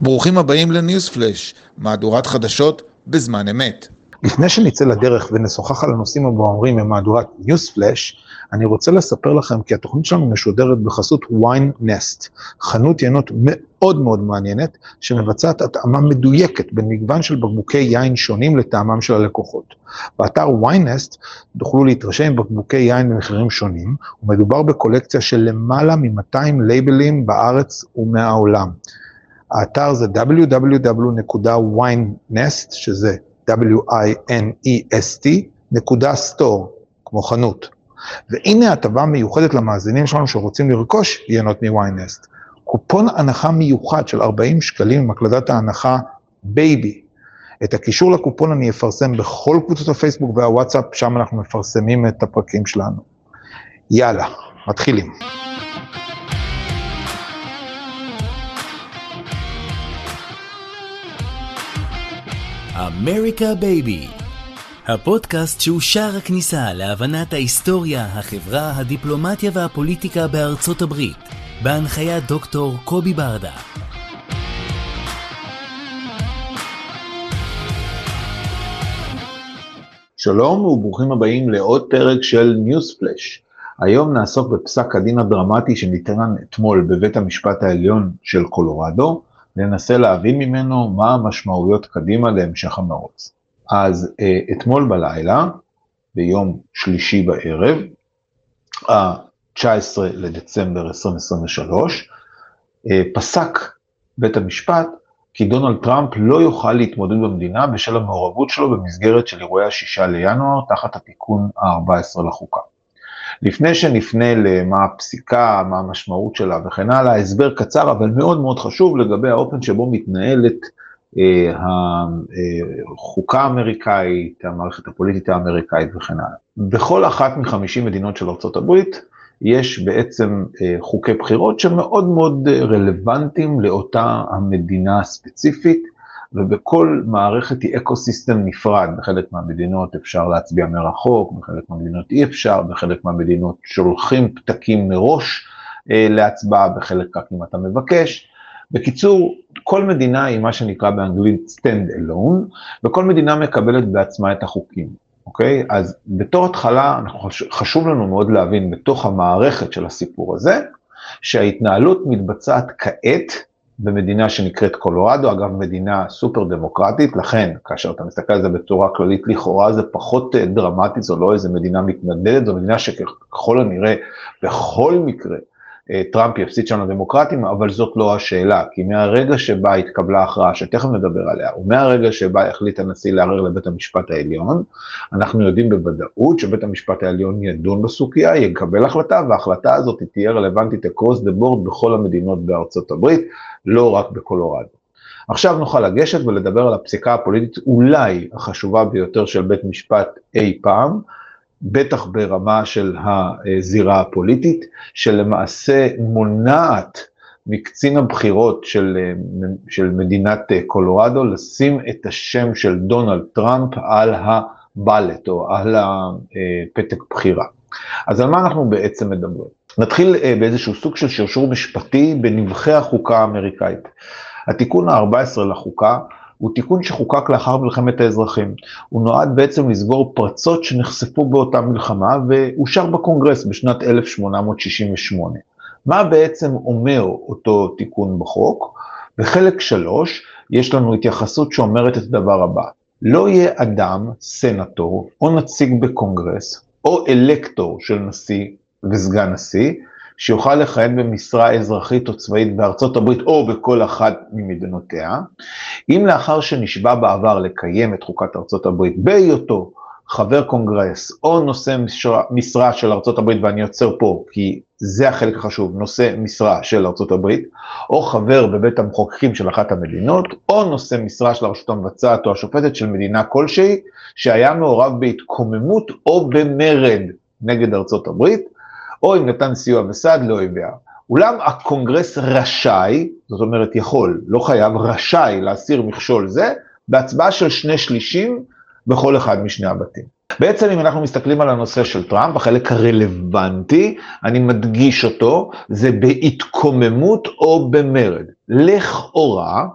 ברוכים הבאים לניוספלאש, מהדורת חדשות בזמן אמת. לפני שנצא לדרך ונשוחח על הנושאים הבוערים ממהדורת ניוספלאש, אני רוצה לספר לכם כי התוכנית שלנו משודרת בחסות wine nest, חנות ינות מאוד מאוד מעניינת, שמבצעת התאמה מדויקת בין מגוון של בקבוקי יין שונים לטעמם של הלקוחות. באתר nest תוכלו להתרשם עם בקבוקי יין במחירים שונים, ומדובר בקולקציה של למעלה מ-200 לייבלים בארץ ומהעולם. האתר זה www.winest, שזה W-I-N-E-S-T, נקודה store, כמו חנות. והנה הטבה מיוחדת למאזינים שלנו שרוצים לרכוש יינות מ Winest. קופון הנחה מיוחד של 40 שקלים עם הקלדת ההנחה בייבי. את הקישור לקופון אני אפרסם בכל קבוצות הפייסבוק והוואטסאפ, שם אנחנו מפרסמים את הפרקים שלנו. יאללה, מתחילים. אמריקה בייבי, הפודקאסט שהוא שער הכניסה להבנת ההיסטוריה, החברה, הדיפלומטיה והפוליטיקה בארצות הברית, בהנחיית דוקטור קובי ברדה. שלום וברוכים הבאים לעוד פרק של ניוספלאש. היום נעסוק בפסק הדין הדרמטי שניתן אתמול בבית המשפט העליון של קולורדו, ננסה להבין ממנו מה המשמעויות קדימה להמשך המרוץ. אז אה, אתמול בלילה, ביום שלישי בערב, ה-19 לדצמבר 2023, אה, פסק בית המשפט כי דונלד טראמפ לא יוכל להתמודד במדינה בשל המעורבות שלו במסגרת של אירועי השישה לינואר תחת התיקון ה-14 לחוקה. לפני שנפנה למה הפסיקה, מה המשמעות שלה וכן הלאה, הסבר קצר אבל מאוד מאוד חשוב לגבי האופן שבו מתנהלת אה, החוקה האמריקאית, המערכת הפוליטית האמריקאית וכן הלאה. בכל אחת מחמישים מדינות של ארה"ב יש בעצם אה, חוקי בחירות שמאוד מאוד רלוונטיים לאותה המדינה הספציפית. ובכל מערכת היא אקו סיסטם נפרד, בחלק מהמדינות אפשר להצביע מרחוק, בחלק מהמדינות אי אפשר, בחלק מהמדינות שולחים פתקים מראש אה, להצבעה, בחלק רק אם אתה מבקש. בקיצור, כל מדינה היא מה שנקרא באנגלית stand alone, וכל מדינה מקבלת בעצמה את החוקים, אוקיי? אז בתור התחלה, חשוב לנו מאוד להבין בתוך המערכת של הסיפור הזה, שההתנהלות מתבצעת כעת במדינה שנקראת קולורדו, אגב מדינה סופר דמוקרטית, לכן כאשר אתה מסתכל על זה בצורה כללית לכאורה זה פחות אה, דרמטי, זו לא איזה מדינה מתנדדת, זו מדינה שככל הנראה בכל מקרה טראמפ יפסיד שם לדמוקרטים, אבל זאת לא השאלה, כי מהרגע שבה התקבלה הכרעה, שתכף נדבר עליה, ומהרגע שבה החליט הנשיא לערער לבית המשפט העליון, אנחנו יודעים בוודאות שבית המשפט העליון ידון בסוגיה, יקבל החלטה, וההחלטה הזאת תהיה רלוונטית across the board בכל המדינות בארצות הברית, לא רק בקולורדו. עכשיו נוכל לגשת ולדבר על הפסיקה הפוליטית אולי החשובה ביותר של בית משפט אי פעם, בטח ברמה של הזירה הפוליטית, שלמעשה מונעת מקצין הבחירות של, של מדינת קולורדו לשים את השם של דונלד טראמפ על הבלט או על הפתק בחירה. אז על מה אנחנו בעצם מדברים? נתחיל באיזשהו סוג של שרשור משפטי בנבחי החוקה האמריקאית. התיקון ה-14 לחוקה הוא תיקון שחוקק לאחר מלחמת האזרחים. הוא נועד בעצם לסגור פרצות שנחשפו באותה מלחמה ואושר בקונגרס בשנת 1868. מה בעצם אומר אותו תיקון בחוק? בחלק שלוש יש לנו התייחסות שאומרת את הדבר הבא, לא יהיה אדם, סנטור או נציג בקונגרס או אלקטור של נשיא וסגן נשיא, שיוכל לכהן במשרה אזרחית או צבאית בארצות הברית או בכל אחת ממדינותיה, אם לאחר שנשבע בעבר לקיים את חוקת ארצות הברית בהיותו חבר קונגרס או נושא משרה, משרה של הברית, ואני עוצר פה כי זה החלק החשוב, נושא משרה של ארצות הברית, או חבר בבית המחוקקים של אחת המדינות, או נושא משרה של הרשות המבצעת או השופטת של מדינה כלשהי, שהיה מעורב בהתקוממות או במרד נגד ארצות הברית, או אם נתן סיוע וסעד לאויביה. אולם הקונגרס רשאי, זאת אומרת יכול, לא חייב, רשאי להסיר מכשול זה, בהצבעה של שני שלישים בכל אחד משני הבתים. בעצם אם אנחנו מסתכלים על הנושא של טראמפ, החלק הרלוונטי, אני מדגיש אותו, זה בהתקוממות או במרד. לכאורה,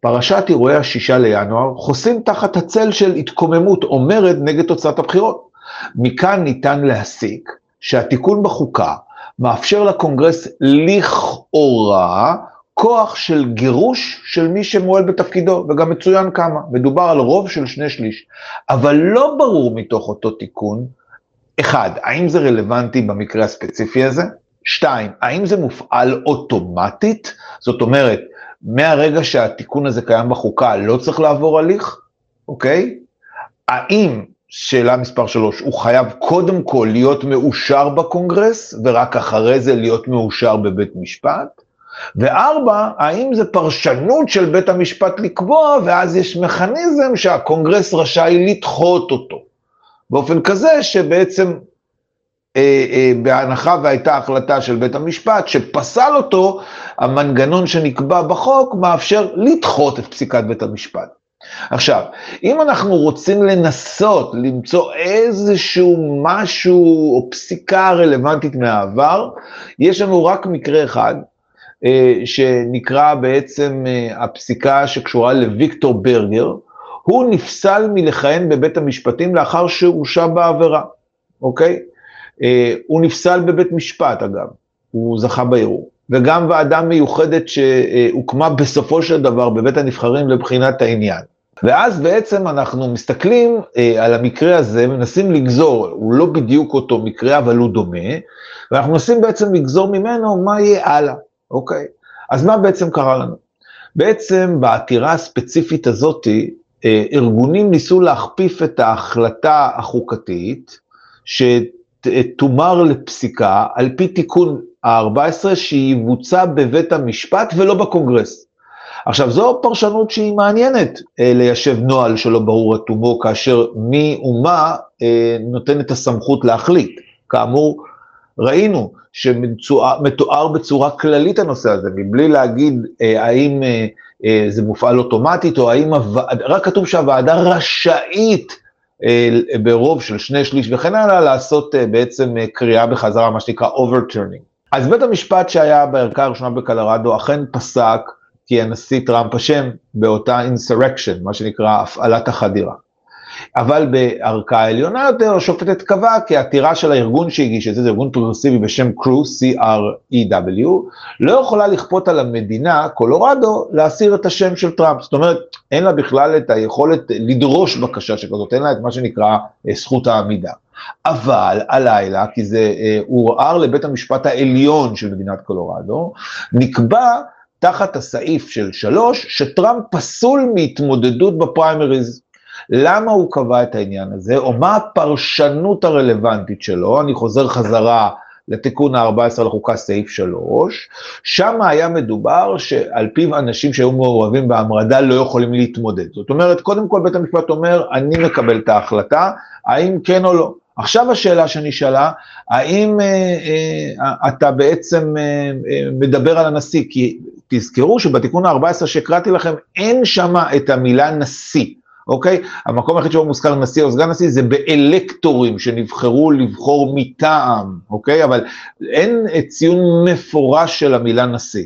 פרשת אירועי השישה לינואר חוסים תחת הצל של התקוממות או מרד נגד תוצאת הבחירות. מכאן ניתן להסיק שהתיקון בחוקה מאפשר לקונגרס לכאורה כוח של גירוש של מי שמועל בתפקידו, וגם מצוין כמה, מדובר על רוב של שני שליש, אבל לא ברור מתוך אותו תיקון, אחד, האם זה רלוונטי במקרה הספציפי הזה? שתיים, האם זה מופעל אוטומטית? זאת אומרת, מהרגע שהתיקון הזה קיים בחוקה לא צריך לעבור הליך, אוקיי? האם, שאלה מספר שלוש, הוא חייב קודם כל להיות מאושר בקונגרס, ורק אחרי זה להיות מאושר בבית משפט? וארבע, האם זה פרשנות של בית המשפט לקבוע, ואז יש מכניזם שהקונגרס רשאי לדחות אותו. באופן כזה שבעצם אה, אה, בהנחה והייתה החלטה של בית המשפט שפסל אותו, המנגנון שנקבע בחוק מאפשר לדחות את פסיקת בית המשפט. עכשיו, אם אנחנו רוצים לנסות למצוא איזשהו משהו או פסיקה רלוונטית מהעבר, יש לנו רק מקרה אחד, אה, שנקרא בעצם אה, הפסיקה שקשורה לוויקטור ברגר, הוא נפסל מלכהן בבית המשפטים לאחר שהורשע בעבירה, אוקיי? אה, הוא נפסל בבית משפט אגב, הוא זכה בערעור. וגם ועדה מיוחדת שהוקמה בסופו של דבר בבית הנבחרים לבחינת העניין. ואז בעצם אנחנו מסתכלים אה, על המקרה הזה, מנסים לגזור, הוא לא בדיוק אותו מקרה, אבל הוא דומה, ואנחנו מנסים בעצם לגזור ממנו מה יהיה הלאה, אוקיי? אז מה בעצם קרה לנו? בעצם בעתירה הספציפית הזאתי, אה, ארגונים ניסו להכפיף את ההחלטה החוקתית, שתומר לפסיקה על פי תיקון ה-14 שיבוצע בבית המשפט ולא בקונגרס. עכשיו, זו פרשנות שהיא מעניינת אה, ליישב נוהל שלא ברור עד תומו, כאשר מי ומה אה, נותן את הסמכות להחליט. כאמור, ראינו שמתואר בצורה כללית הנושא הזה, מבלי להגיד אה, האם אה, אה, זה מופעל אוטומטית, או האם, הוועד, רק כתוב שהוועדה רשאית אה, ברוב של שני שליש וכן הלאה, לעשות אה, בעצם אה, קריאה בחזרה, מה שנקרא overturning. אז בית המשפט שהיה בערכאה הראשונה בקולורדו אכן פסק כי הנשיא טראמפ אשם באותה insurrection, מה שנקרא הפעלת החדירה. אבל בערכאה העליונה יותר, השופטת קבעה כי העתירה של הארגון שהגיש את זה, זה ארגון פרוגרסיבי בשם CREW, C-R-E-W, לא יכולה לכפות על המדינה, קולורדו, להסיר את השם של טראמפ. זאת אומרת, אין לה בכלל את היכולת לדרוש בקשה שכזאת, אין לה את מה שנקרא אה, זכות העמידה. אבל הלילה, כי זה אה, עורער לבית המשפט העליון של מדינת קולורדו, נקבע תחת הסעיף של שלוש, שטראמפ פסול מהתמודדות בפריימריז. למה הוא קבע את העניין הזה, או מה הפרשנות הרלוונטית שלו, אני חוזר חזרה לתיקון ה-14 לחוקה סעיף 3, שם היה מדובר שעל פיו אנשים שהיו מעורבים בהמרדה לא יכולים להתמודד. זאת אומרת, קודם כל בית המשפט אומר, אני מקבל את ההחלטה, האם כן או לא. עכשיו השאלה שנשאלה, האם אה, אה, אתה בעצם אה, אה, מדבר על הנשיא? כי תזכרו שבתיקון ה-14 שהקראתי לכם, אין שם את המילה נשיא. אוקיי? המקום היחיד שבו מוזכר נשיא או סגן נשיא זה באלקטורים שנבחרו לבחור מטעם, אוקיי? אבל אין ציון מפורש של המילה נשיא.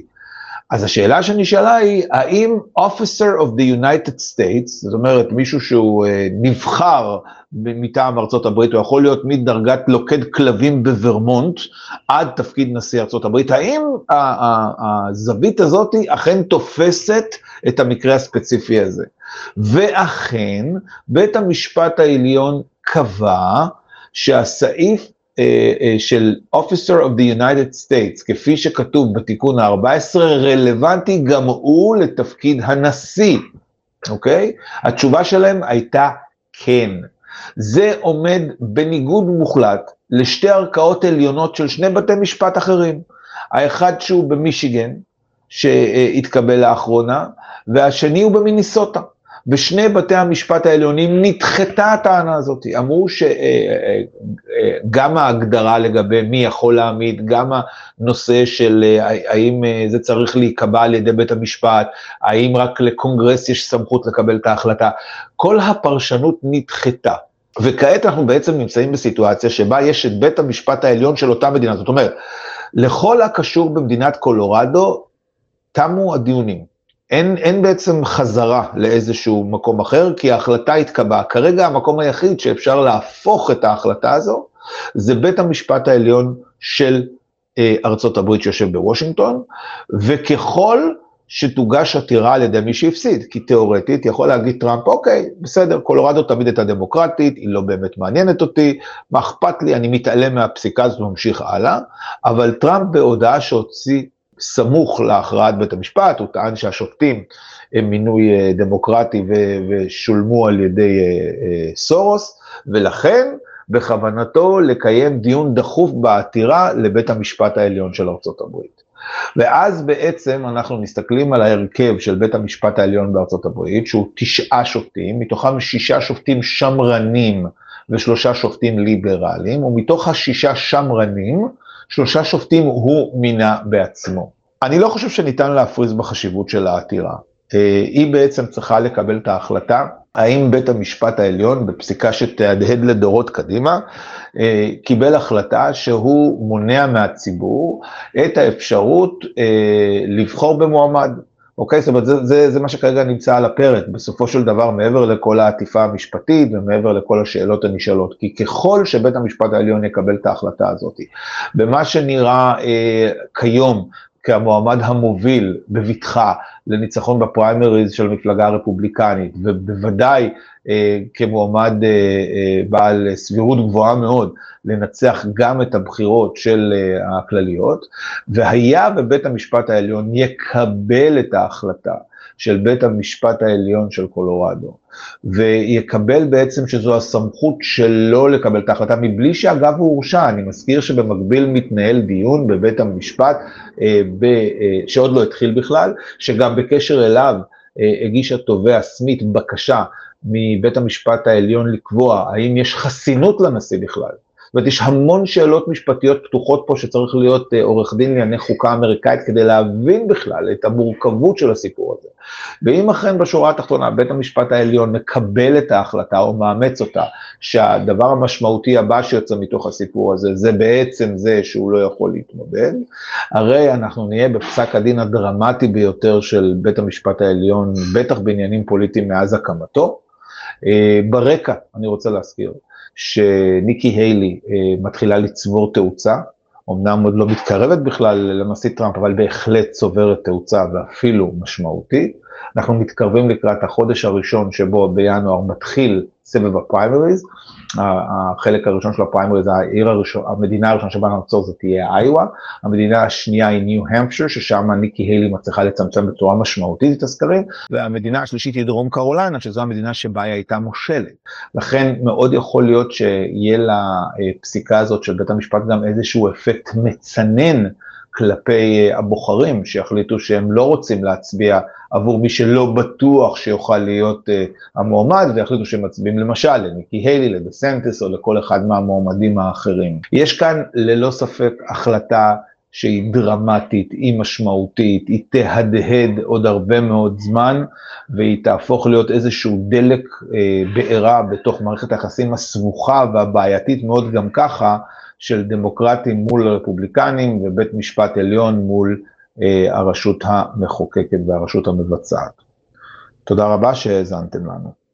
אז השאלה שנשאלה היא, האם officer of the United States, זאת אומרת מישהו שהוא uh, נבחר מטעם ארצות הברית, הוא יכול להיות מדרגת לוקד כלבים בוורמונט עד תפקיד נשיא ארצות הברית, האם הזווית הזאת אכן תופסת את המקרה הספציפי הזה? ואכן, בית המשפט העליון קבע שהסעיף של Officer of the United States, כפי שכתוב בתיקון ה-14, רלוונטי גם הוא לתפקיד הנשיא, אוקיי? התשובה שלהם הייתה כן. זה עומד בניגוד מוחלט לשתי ערכאות עליונות של שני בתי משפט אחרים. האחד שהוא במישיגן, שהתקבל לאחרונה, והשני הוא במיניסוטה. בשני בתי המשפט העליונים נדחתה הטענה הזאת, אמרו שגם אה, אה, אה, ההגדרה לגבי מי יכול להעמיד, גם הנושא של האם זה צריך להיקבע על ידי בית המשפט, האם רק לקונגרס יש סמכות לקבל את ההחלטה, כל הפרשנות נדחתה. וכעת אנחנו בעצם נמצאים בסיטואציה שבה יש את בית המשפט העליון של אותה מדינה, זאת אומרת, לכל הקשור במדינת קולורדו, תמו הדיונים. אין, אין בעצם חזרה לאיזשהו מקום אחר, כי ההחלטה התקבעה. כרגע המקום היחיד שאפשר להפוך את ההחלטה הזו, זה בית המשפט העליון של אה, ארצות הברית שיושב בוושינגטון, וככל שתוגש עתירה על ידי מי שהפסיד, כי תיאורטית יכול להגיד טראמפ, אוקיי, בסדר, קולורדו תמיד הייתה דמוקרטית, היא לא באמת מעניינת אותי, מה אכפת לי, אני מתעלם מהפסיקה הזאת וממשיך הלאה, אבל טראמפ בהודעה שהוציא סמוך להכרעת בית המשפט, הוא טען שהשופטים הם מינוי אה, דמוקרטי ושולמו על ידי אה, אה, סורוס, ולכן בכוונתו לקיים דיון דחוף בעתירה לבית המשפט העליון של הברית. ואז בעצם אנחנו מסתכלים על ההרכב של בית המשפט העליון בארצות הברית, שהוא תשעה שופטים, מתוכם שישה שופטים שמרנים ושלושה שופטים ליברליים, ומתוך השישה שמרנים, שלושה שופטים הוא מינה בעצמו. אני לא חושב שניתן להפריז בחשיבות של העתירה. אה, היא בעצם צריכה לקבל את ההחלטה האם בית המשפט העליון, בפסיקה שתהדהד לדורות קדימה, אה, קיבל החלטה שהוא מונע מהציבור את האפשרות אה, לבחור במועמד. אוקיי? זאת אומרת, זה, זה, זה מה שכרגע נמצא על הפרק, בסופו של דבר, מעבר לכל העטיפה המשפטית ומעבר לכל השאלות הנשאלות. כי ככל שבית המשפט העליון יקבל את ההחלטה הזאת, במה שנראה אה, כיום כמועמד המוביל בבטחה לניצחון בפריימריז של המפלגה הרפובליקנית, ובוודאי אה, כמועמד אה, אה, בעל סבירות גבוהה מאוד לנצח גם את הבחירות של אה, הכלליות, והיה ובית המשפט העליון יקבל את ההחלטה של בית המשפט העליון של קולורדו, ויקבל בעצם שזו הסמכות שלו לקבל את ההחלטה, מבלי שאגב הוא הורשע, אני מזכיר שבמקביל מתנהל דיון בבית המשפט, אה, ב, אה, שעוד לא התחיל בכלל, שגם בקשר אליו אה, הגיש התובע סמית בקשה מבית המשפט העליון לקבוע האם יש חסינות לנשיא בכלל. זאת אומרת, יש המון שאלות משפטיות פתוחות פה שצריך להיות אה, עורך דין לענייני חוקה אמריקאית כדי להבין בכלל את המורכבות של הסיפור הזה. ואם אכן בשורה התחתונה בית המשפט העליון מקבל את ההחלטה או מאמץ אותה, שהדבר המשמעותי הבא שיוצא מתוך הסיפור הזה זה בעצם זה שהוא לא יכול להתמודד, הרי אנחנו נהיה בפסק הדין הדרמטי ביותר של בית המשפט העליון, בטח בעניינים פוליטיים מאז הקמתו. אה, ברקע, אני רוצה להזכיר, שניקי היילי אה, מתחילה לצבור תאוצה, אמנם עוד לא מתקרבת בכלל לנשיא טראמפ, אבל בהחלט צוברת תאוצה ואפילו משמעותית. אנחנו מתקרבים לקראת החודש הראשון שבו בינואר מתחיל סבב הפריימריז, החלק הראשון של הפריימריז, העיר הראשון, המדינה הראשונה שבה נעצור זה תהיה איואה, המדינה השנייה היא ניו-המפשר, ששם ניקי היילי מצליחה לצמצם בצורה משמעותית את הסקרים, והמדינה השלישית היא דרום קרוליינה, שזו המדינה שבה היא הייתה מושלת. לכן מאוד יכול להיות שיהיה לפסיקה הזאת של בית המשפט גם איזשהו אפקט מצנן, כלפי אה, הבוחרים שיחליטו שהם לא רוצים להצביע עבור מי שלא בטוח שיוכל להיות uh, המועמד, ויחליטו שהם מצביעים למשל לניקי היילי, לדסנטס או לכל אחד מהמועמדים האחרים. יש כאן ללא ספק החלטה שהיא דרמטית, היא משמעותית, היא תהדהד עוד הרבה מאוד זמן, והיא תהפוך להיות איזשהו דלק אה, בעירה בתוך מערכת היחסים הסבוכה והבעייתית מאוד גם ככה, של דמוקרטים מול רפובליקנים ובית משפט עליון מול אה, הרשות המחוקקת והרשות המבצעת. תודה רבה שהאזנתם לנו.